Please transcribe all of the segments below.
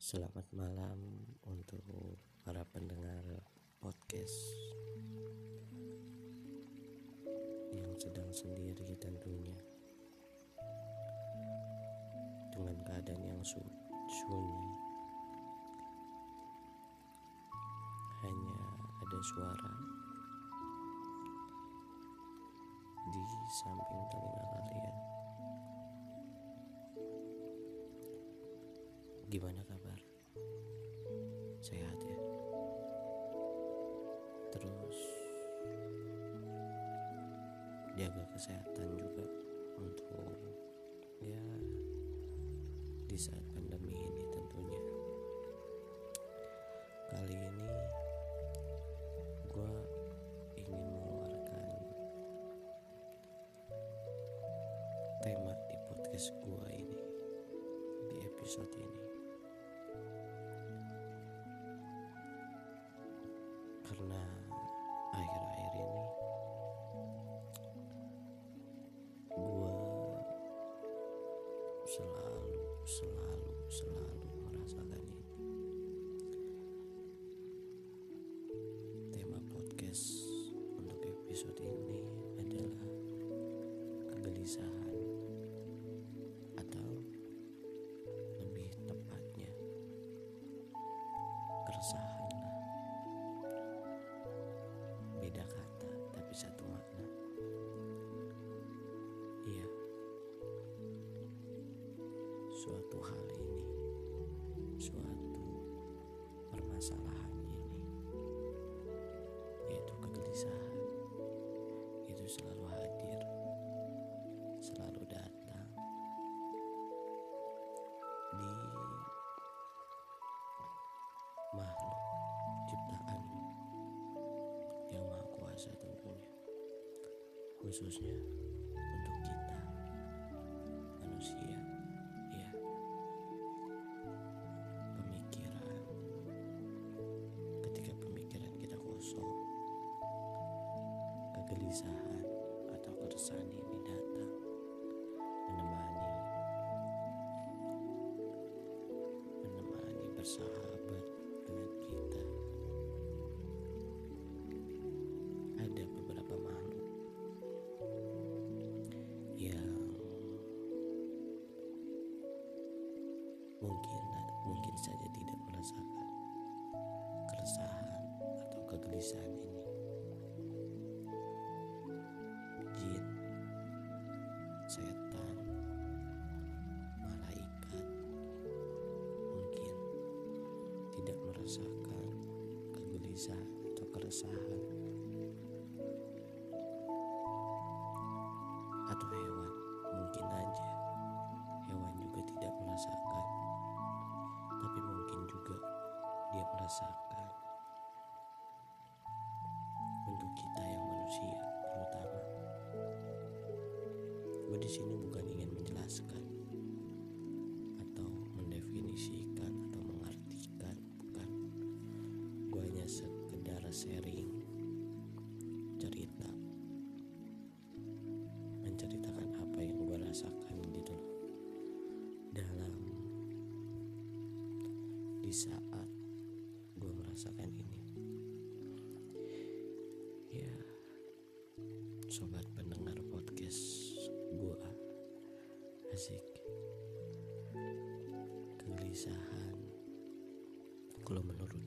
Selamat malam untuk para pendengar podcast yang sedang sendiri tentunya dengan keadaan yang sunyi. Hanya ada suara di samping telinga kalian. Gimana kabar sehat ya. Terus jaga kesehatan juga untuk ya di saat pandemi ini tentunya. Kali ini gue ingin mengeluarkan tema di podcast gue ini di episode ini selalu selalu selalu suatu hal ini suatu permasalahan ini yaitu kegelisahan itu selalu hadir selalu datang di makhluk ciptaan yang maha kuasa tentunya khususnya kegelisahan atau keresahan ini datang menemani menemani bersahabat dengan kita. Ada beberapa makhluk yang mungkin mungkin saja tidak merasakan keresahan atau kegelisahan setan malaikat mungkin tidak merasakan kegelisahan atau keresahan gue di sini bukan ingin menjelaskan atau mendefinisikan atau mengartikan bukan. Gue hanya sekedar sharing cerita. Menceritakan apa yang gue rasakan gitu dalam di kegelisahan. Kalau menurut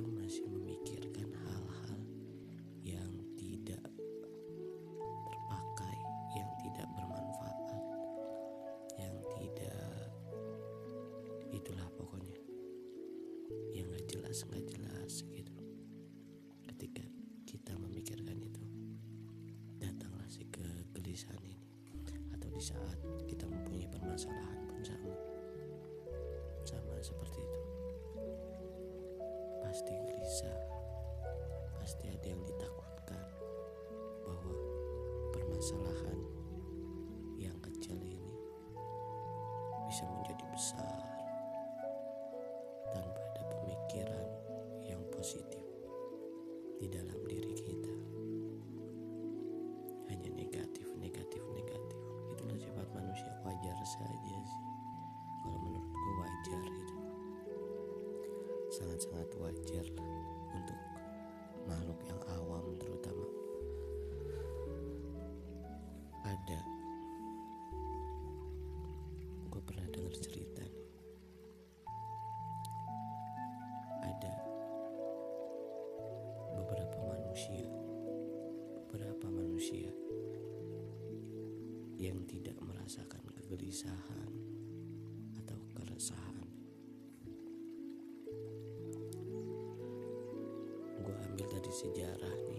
itu masih memikirkan hal-hal yang tidak terpakai, yang tidak bermanfaat, yang tidak itulah pokoknya yang nggak jelas nggak jelas gitu. Ketika kita memikirkan itu, datanglah si kegelisahan ini, atau di saat kita mempunyai permasalahan pun sama seperti itu. Pasti gelisah, pasti ada yang ditakutkan bahwa permasalahan yang kecil ini bisa menjadi besar tanpa ada pemikiran yang positif di dalam gue pernah dengar cerita nih. Ada beberapa manusia, beberapa manusia yang tidak merasakan kegelisahan atau keresahan. Gue ambil dari sejarah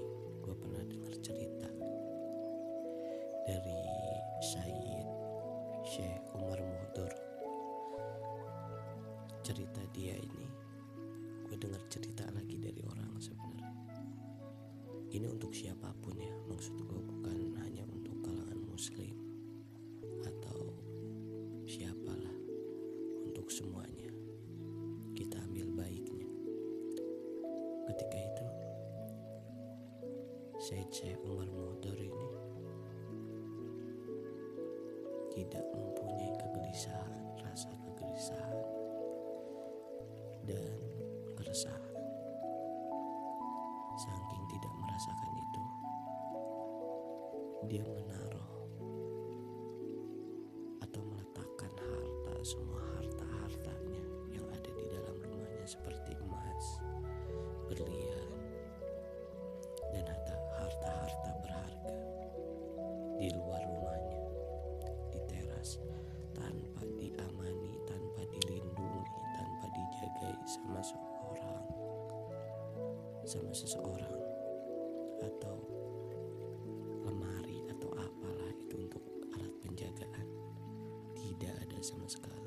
Cerita dia ini, gue dengar cerita lagi dari orang sebenarnya. Ini untuk siapa pun ya, maksud gue bukan hanya untuk kalangan muslim atau siapalah, untuk semuanya. Kita ambil baiknya. Ketika itu, Said Syekh Umar Muhdur ini tidak mempunyai kegelisahan, dan keresahan. Saking tidak merasakan itu, dia menaruh atau meletakkan harta semua harta-hartanya yang ada di dalam rumahnya seperti emas, berlian, sama seseorang atau lemari atau apalah itu untuk alat penjagaan. Tidak ada sama sekali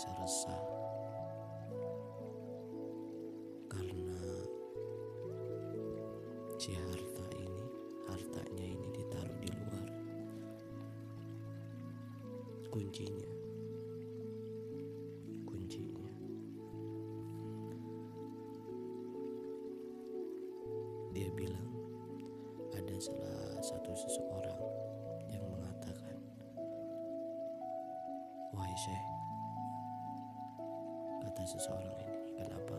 mempunyai rasa resah. Karena si harta ini hartanya ini ditaruh di luar. Kuncinya. Kuncinya. Dia bilang ada salah satu seseorang yang mengatakan wahai syekh seseorang ini. Kenapa?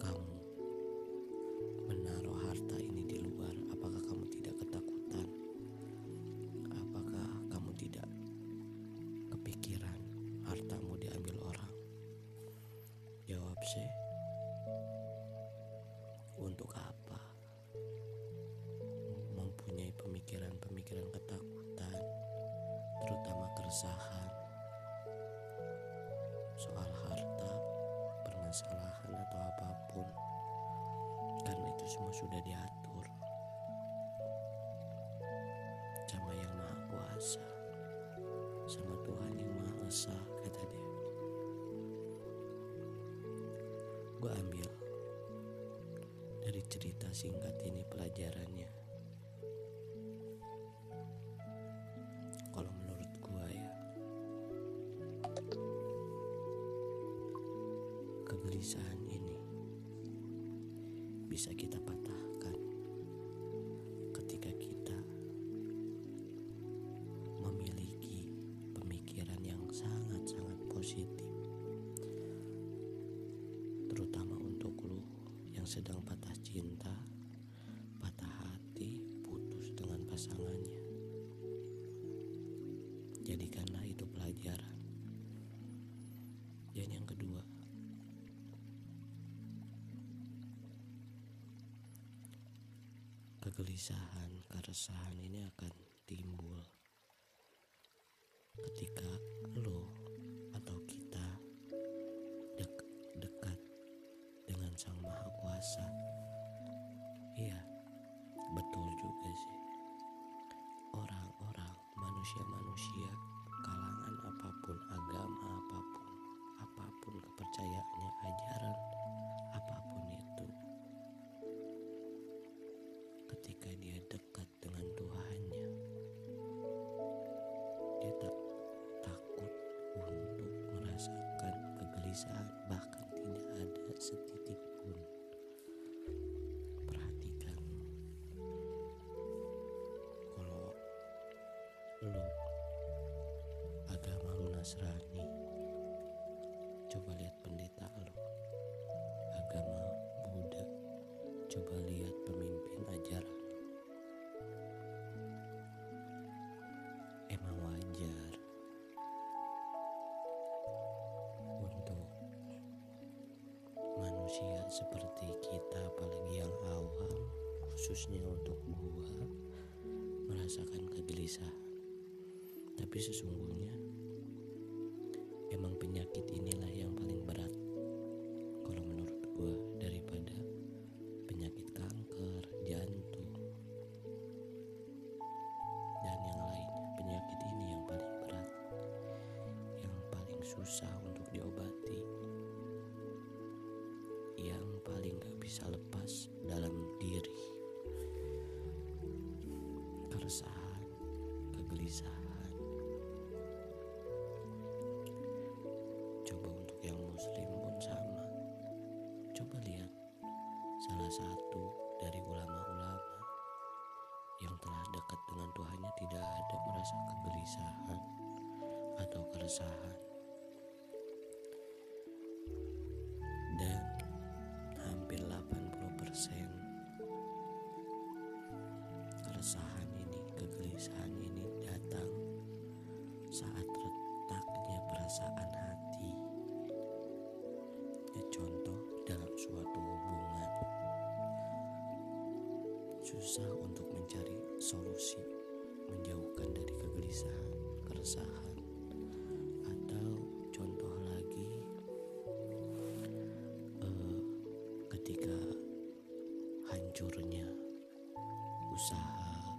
Kamu menaruh harta ini di luar apakah kamu tidak ketakutan? Apakah kamu tidak kepikiran hartamu diambil orang? Jawab syekh untuk apa mempunyai pemikiran-pemikiran ketakutan terutama keresahan apa pun karena itu semua sudah diatur. Sama yang maha kuasa. Sama Tuhan yang maha esa kata dia. Gue ambil dari cerita singkat ini pelajarannya yang sedang patah cinta, patah hati, putus dengan pasangannya. Jadikanlah itu pelajaran. Dan yang kedua, kegelisahan, keresahan ini akan timbul ketika lo manusia-manusia, coba lihat pemimpin ajaran. Emang wajar untuk manusia seperti kita apalagi yang awam khususnya untuk gua merasakan kegelisahan tapi sesungguhnya emang penyakit inilah yang satu dari ulama-ulama yang telah dekat dengan Tuhannya tidak ada merasa kegelisahan atau keresahan susah untuk mencari solusi menjauhkan dari kegelisahan, keresahan. Atau contoh lagi eh, ketika hancurnya usaha.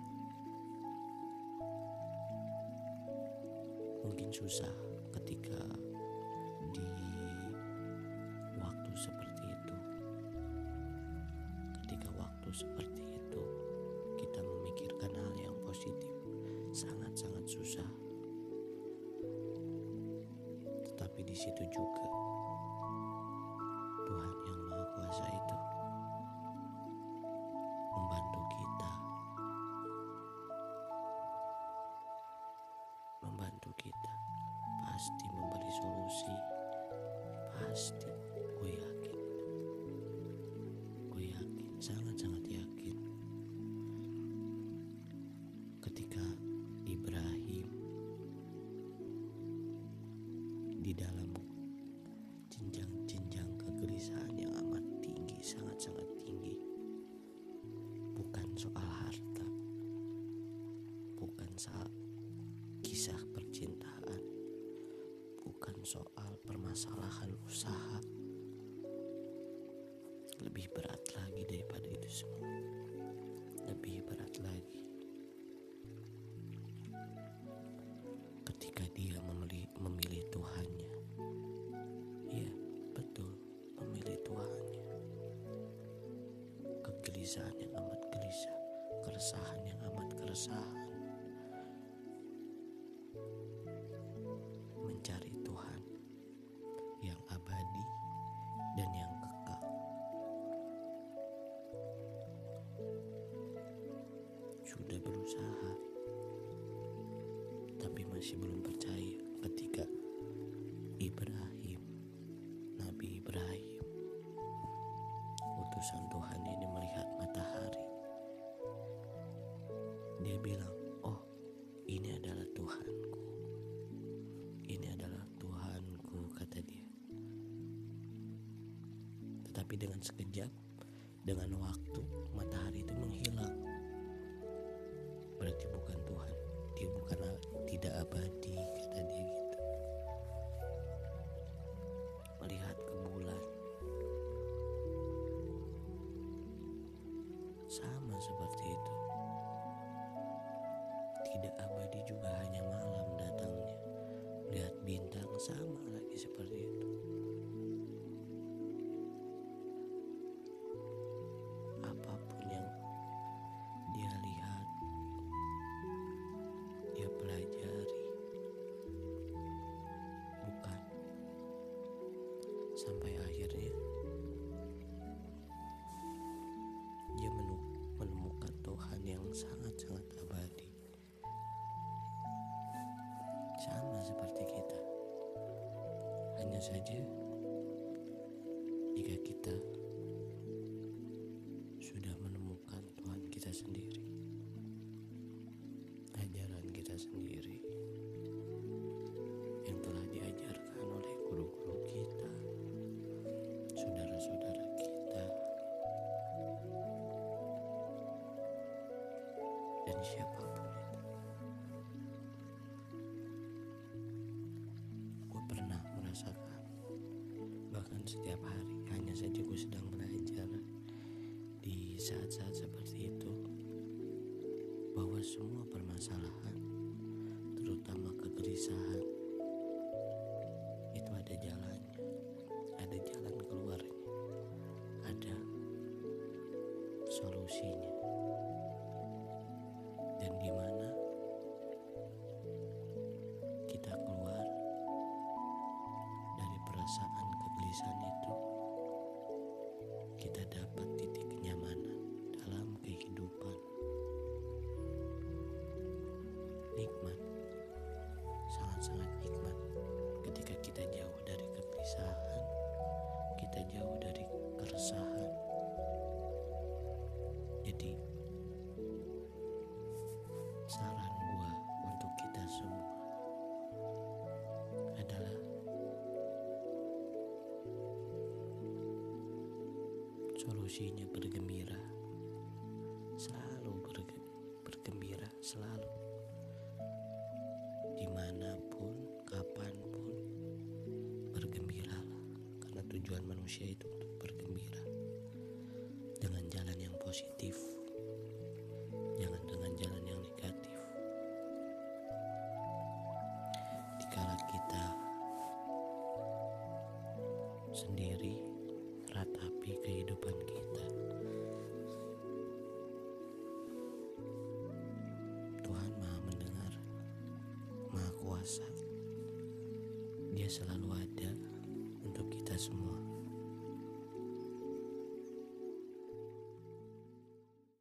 Mungkin susah ketika di waktu seperti itu. Ketika waktu seperti susah. Tetapi di situ juga Tuhan yang Maha Kuasa itu membantu kita. Membantu kita. Pasti memberi solusi. Pasti. Gue yakin. Gue yakin. Sangat-sangat yakin. Ketika soal harta bukan soal kisah percintaan bukan soal permasalahan usaha. Lebih berat lagi daripada itu semua. Lebih berat lagi keresahan yang amat keresahan mencari Tuhan yang abadi dan yang kekal. Sudah berusaha, tapi masih belum percaya Dia bilang, "Oh, ini adalah Tuhanku." Ini adalah Tuhanku, kata dia. Tetapi dengan sekejap, dengan waktu, matahari itu menghilang. berarti bukan Tuhan dia bukan tidak abadi kata dia hanya saja jika kita sudah menemukan Tuhan kita sendiri ajaran kita sendiri yang telah diajarkan oleh guru-guru kita saudara-saudara kita dan siapa pun setiap hari. Hanya saja gue sedang belajar di saat-saat seperti itu bahwa semua permasalahan terutama kegelisahan itu ada jalannya. Ada jalan keluarnya. Ada solusinya solusinya bergembira. Selalu berge bergembira selalu. Di mana pun kapan pun bergembiralah. Karena tujuan manusia itu untuk bergembira. Dengan jalan yang positif selalu ada untuk kita semua